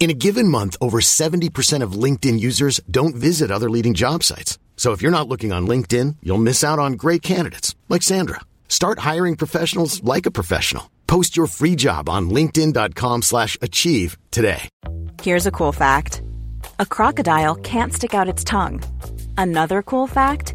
In a given month, over 70% of LinkedIn users don't visit other leading job sites. So if you're not looking on LinkedIn, you'll miss out on great candidates like Sandra. Start hiring professionals like a professional. Post your free job on linkedin.com/achieve today. Here's a cool fact. A crocodile can't stick out its tongue. Another cool fact,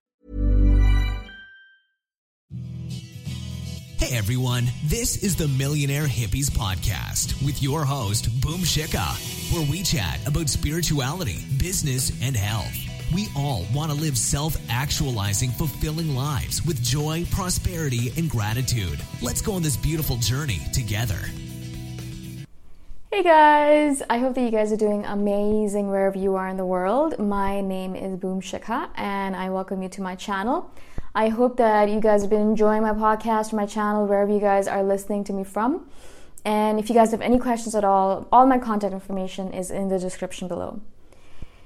Hey everyone, this is the Millionaire Hippies Podcast with your host, Boom Shikha, where we chat about spirituality, business, and health. We all want to live self actualizing, fulfilling lives with joy, prosperity, and gratitude. Let's go on this beautiful journey together. Hey guys, I hope that you guys are doing amazing wherever you are in the world. My name is Boom Shikha and I welcome you to my channel. I hope that you guys have been enjoying my podcast, or my channel, wherever you guys are listening to me from. And if you guys have any questions at all, all my contact information is in the description below.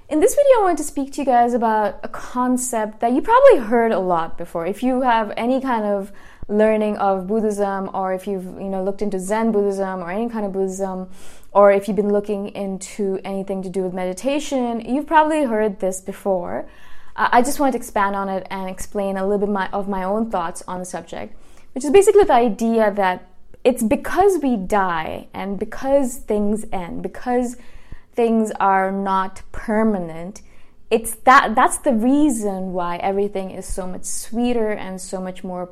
In this video, I want to speak to you guys about a concept that you probably heard a lot before. If you have any kind of learning of Buddhism, or if you've you know looked into Zen Buddhism or any kind of Buddhism, or if you've been looking into anything to do with meditation, you've probably heard this before. Uh, I just want to expand on it and explain a little bit my, of my own thoughts on the subject, which is basically the idea that it's because we die and because things end, because things are not permanent it's that that's the reason why everything is so much sweeter and so much more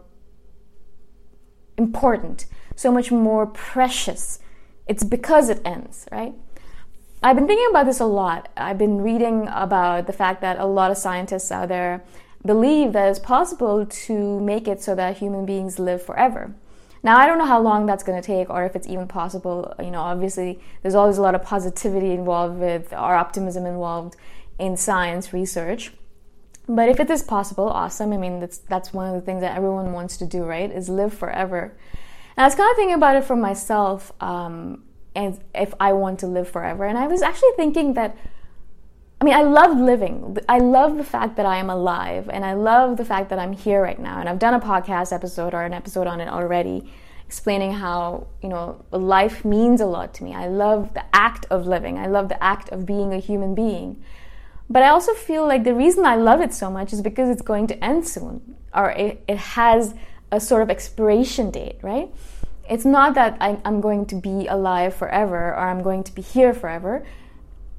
important so much more precious. It's because it ends right i've been thinking about this a lot i've been reading about the fact that a lot of scientists out there believe that it's possible to make it so that human beings live forever Now, I don't know how long that's going to take or if it's even possible. You know, obviously, there's always a lot of positivity involved with or optimism involved in science research. But if it is possible, awesome. I mean, that's, that's one of the things that everyone wants to do, right? Is live forever. And I was kind of thinking about it for myself um, and if I want to live forever. And I was actually thinking that I mean, I love living. I love the fact that I am alive, and I love the fact that I'm here right now. And I've done a podcast episode or an episode on it already, explaining how, you know, life means a lot to me. I love the act of living, I love the act of being a human being. But I also feel like the reason I love it so much is because it's going to end soon, or it, it has a sort of expiration date, right? It's not that I, I'm going to be alive forever or I'm going to be here forever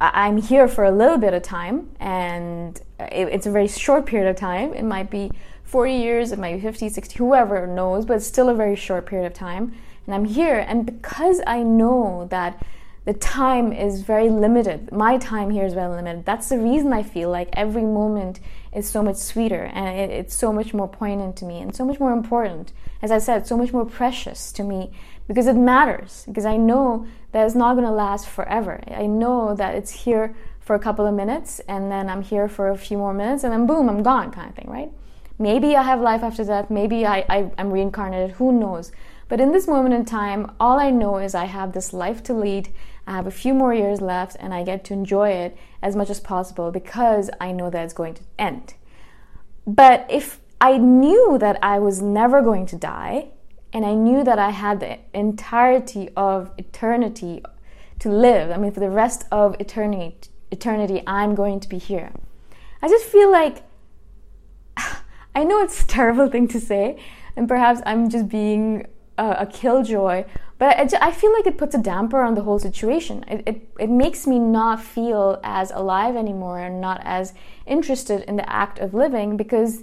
I'm here for a little bit of time, and it's a very short period of time. It might be 40 years, it might be 50, 60, whoever knows, but it's still a very short period of time. And I'm here, and because I know that the time is very limited, my time here is very limited, that's the reason I feel like every moment is so much sweeter and it's so much more poignant to me and so much more important. As I said, so much more precious to me because it matters, because I know that it's not going to last forever. I know that it's here for a couple of minutes and then I'm here for a few more minutes and then boom, I'm gone, kind of thing, right? Maybe I have life after death, maybe I, I, am reincarnated, who knows? But in this moment in time, all I know is I have this life to lead, I have a few more years left, and I get to enjoy it as much as possible because I know that it's going to end. But if I knew that I was never going to die, and I knew that I had the entirety of eternity to live. I mean, for the rest of eternity, eternity, I'm going to be here. I just feel like I know it's a terrible thing to say, and perhaps I'm just being a, a killjoy, but I, I, feel like it puts a damper on the whole situation. It, it, it makes me not feel as alive anymore and not as interested in the act of living because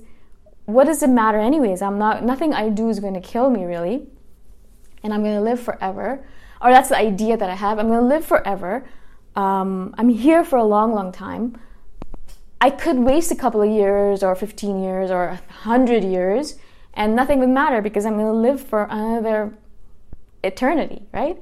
what does it matter anyways? I'm not nothing I do is going to kill me really. And I'm going to live forever. Or that's the idea that I have. I'm going to live forever. Um, I'm here for a long, long time. I could waste a couple of years or 15 years or 100 years and nothing would matter because I'm going to live for another eternity, right?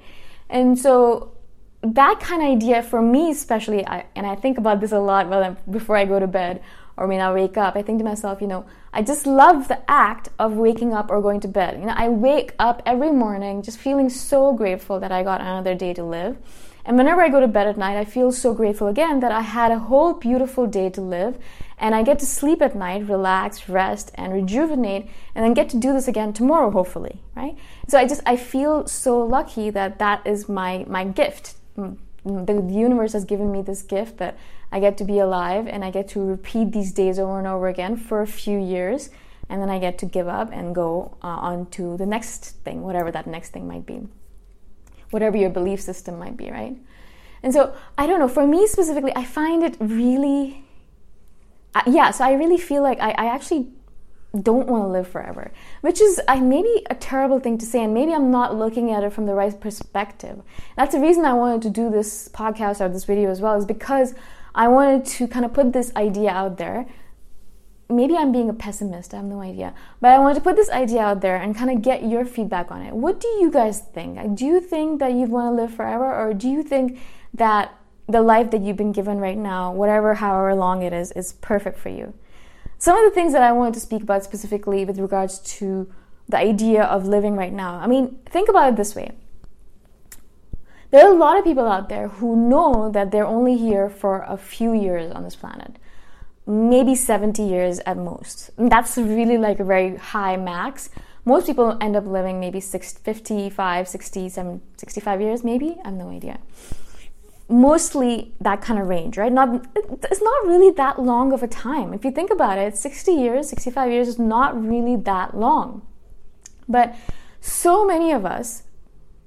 And so that kind of idea for me especially I, and i think about this a lot well, before i go to bed or when I wake up, I think to myself, you know, I just love the act of waking up or going to bed. You know, I wake up every morning just feeling so grateful that I got another day to live. And whenever I go to bed at night, I feel so grateful again that I had a whole beautiful day to live. And I get to sleep at night, relax, rest, and rejuvenate, and then get to do this again tomorrow, hopefully, right? So I just, I feel so lucky that that is my, my gift. Mm. The, the universe has given me this gift that I get to be alive and I get to repeat these days over and over again for a few years. And then I get to give up and go uh, on to the next thing, whatever that next thing might be, whatever your belief system might be, right? And so, I don't know, for me specifically, I find it really, uh, yeah, so I really feel like I, I actually don't want to live forever, which is maybe a terrible thing to say, and maybe I'm not looking at it from the right perspective. That's the reason I wanted to do this podcast or this video as well, is because I wanted to kind of put this idea out there. Maybe I'm being a pessimist, I have no idea. But I wanted to put this idea out there and kind of get your feedback on it. What do you guys think? Do you think that you want to live forever, or do you think that the life that you've been given right now, whatever, however long it is, is perfect for you? Some of the things that I wanted to speak about specifically with regards to the idea of living right now. I mean, think about it this way there are a lot of people out there who know that they're only here for a few years on this planet, maybe 70 years at most. That's really like a very high max. Most people end up living maybe 55, 60, 65 years, maybe. I have no idea. Mostly that kind of range, right? Not, it's not really that long of a time. If you think about it, 60 years, 65 years is not really that long. But so many of us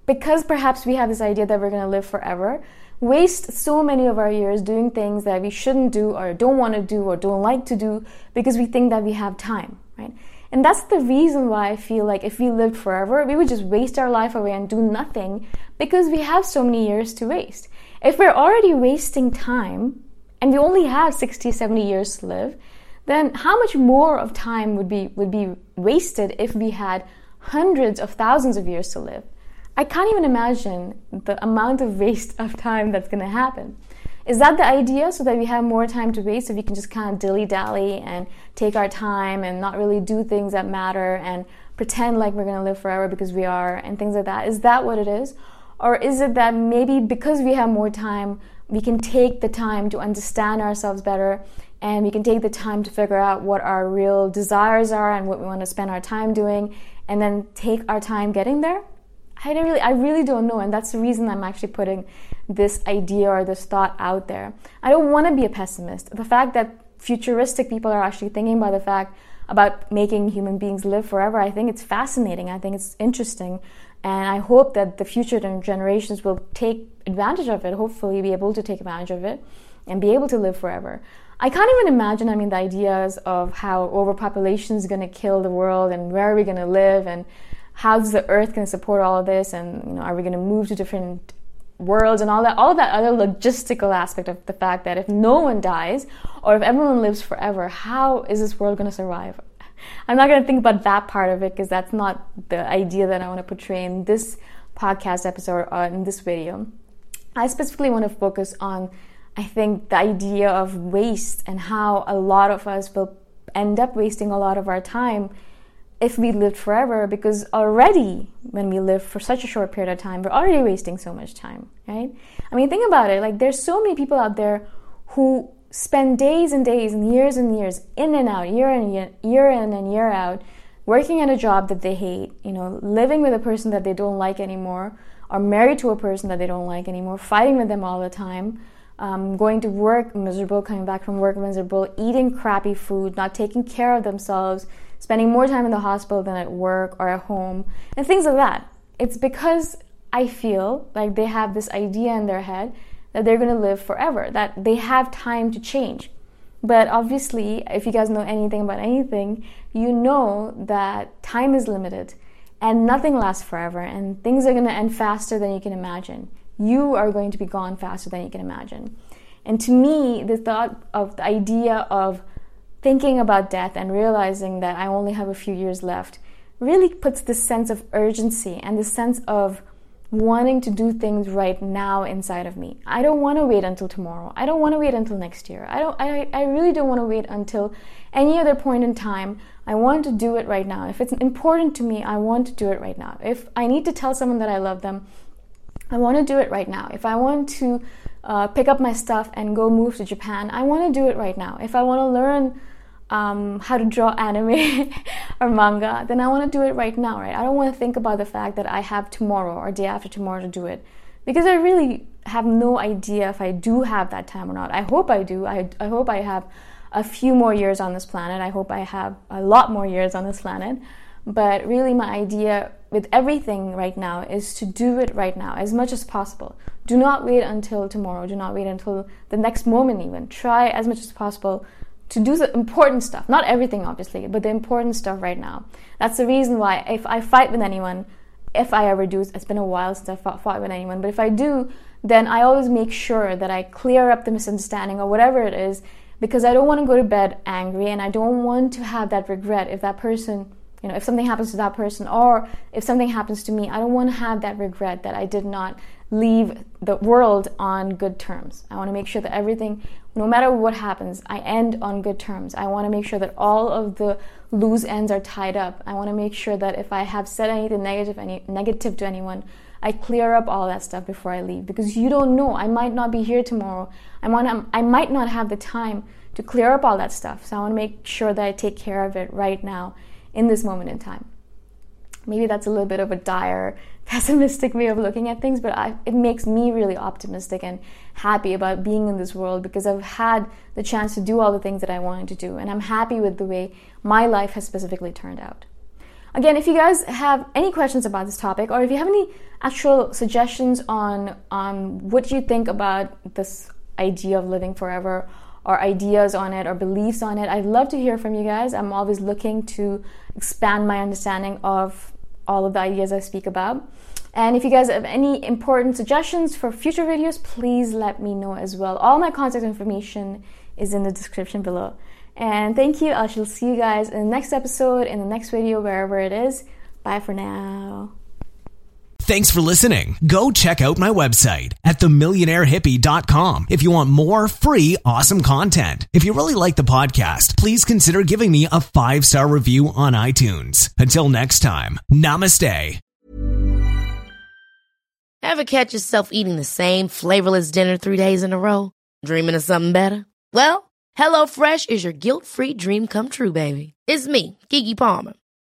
because perhaps we have this idea that we're going to live forever, waste so many of our years doing things that we shouldn't do or don't want to do or don't like to do because we think that we have time, right? And that's the reason why I feel like if we lived forever, we would just waste our life away and do nothing because we have so many years to waste. If we're already wasting time and we only have 60, 70 years to live, then how much more of time would be would be wasted if we had hundreds of thousands of years to live. I can't even imagine the amount of waste of time that's going to happen. Is that the idea so that we have more time to waste so we can just kind of dilly dally and take our time and not really do things that matter and pretend like we're going to live forever because we are and things like that? Is that what it is? Or is it that maybe because we have more time, we can take the time to understand ourselves better and we can take the time to figure out what our real desires are and what we want to spend our time doing and then take our time getting there? I really, I really don't know, and that's the reason I'm actually putting this idea or this thought out there. I don't want to be a pessimist. The fact that futuristic people are actually thinking about the fact about making human beings live forever, I think it's fascinating. I think it's interesting, and I hope that the future generations will take advantage of it. Hopefully, be able to take advantage of it and be able to live forever. I can't even imagine. I mean, the ideas of how overpopulation is going to kill the world and where are we going to live and how's the earth going to support all of this and you know are we going to move to different worlds and all that all that other logistical aspect of the fact that if no one dies or if everyone lives forever how is this world going to survive i'm not going to think about that part of it because that's not the idea that i want to portray in this podcast episode or in this video. I specifically want to focus on i think the idea of waste and how a lot of us will end up wasting a lot of our time if we lived forever because already when we live for such a short period of time we're already wasting so much time right? I mean think about it like there's so many people out there who spend days and days and years and years in and out year in year, year in and year out working at a job that they hate you know living with a person that they don't like anymore or married to a person that they don't like anymore fighting with them all the time um, going to work miserable coming back from work miserable eating crappy food not taking care of themselves spending more time in the hospital than at work or at home, and things like that. It's because I feel like they have this idea in their head that they're going to live forever, that they have time to change. But obviously, if you guys know anything about anything, you know that time is limited and nothing lasts forever, and things are going to end faster than you can imagine. You are going to be gone faster than you can imagine. And to me, the thought of the idea of thinking about death and realizing that I only have a few years left really puts this sense of urgency and this sense of wanting to do things right now inside of me. I don't want to wait until tomorrow. I don't want to wait until next year. I don't I, I really don't want to wait until any other point in time. I want to do it right now. If it's important to me, I want to do it right now. If I need to tell someone that I love them, I want to do it right now. If I want to uh, pick up my stuff and go move to Japan, I want to do it right now. If I want to learn um, how to draw anime or manga, then I want to do it right now, right? I don't want to think about the fact that I have tomorrow or day after tomorrow to do it because I really have no idea if I do have that time or not. I hope I do. I, I hope I have a few more years on this planet. I hope I have a lot more years on this planet. But really, my idea with everything right now is to do it right now as much as possible. Do not wait until tomorrow. Do not wait until the next moment, even. Try as much as possible to do the important stuff. Not everything, obviously, but the important stuff right now. That's the reason why if I fight with anyone, if I ever do, it's been a while since I fought, fought with anyone, but if I do, then I always make sure that I clear up the misunderstanding or whatever it is because I don't want to go to bed angry and I don't want to have that regret if that person, you know, if something happens to that person or if something happens to me, I don't want to have that regret that I did not leave the world on good terms. I want to make sure that everything, no matter what happens, I end on good terms. I want to make sure that all of the loose ends are tied up. I want to make sure that if I have said anything negative, any negative to anyone, I clear up all that stuff before I leave because you don't know. I might not be here tomorrow. I want I might not have the time to clear up all that stuff. So I want to make sure that I take care of it right now in this moment in time. Maybe that's a little bit of a dire pessimistic way of looking at things, but I, it makes me really optimistic and happy about being in this world because I've had the chance to do all the things that I wanted to do, and I'm happy with the way my life has specifically turned out. Again, if you guys have any questions about this topic, or if you have any actual suggestions on on what you think about this idea of living forever, or ideas on it, or beliefs on it, I'd love to hear from you guys. I'm always looking to expand my understanding of all of the ideas I speak about. And if you guys have any important suggestions for future videos, please let me know as well. All my contact information is in the description below. And thank you. I shall see you guys in the next episode, in the next video, wherever it is. Bye for now. Thanks for listening. Go check out my website at themillionairehippie.com if you want more free, awesome content. If you really like the podcast, please consider giving me a five star review on iTunes. Until next time, namaste. Ever catch yourself eating the same flavorless dinner three days in a row? Dreaming of something better? Well, HelloFresh is your guilt free dream come true, baby. It's me, Keke Palmer.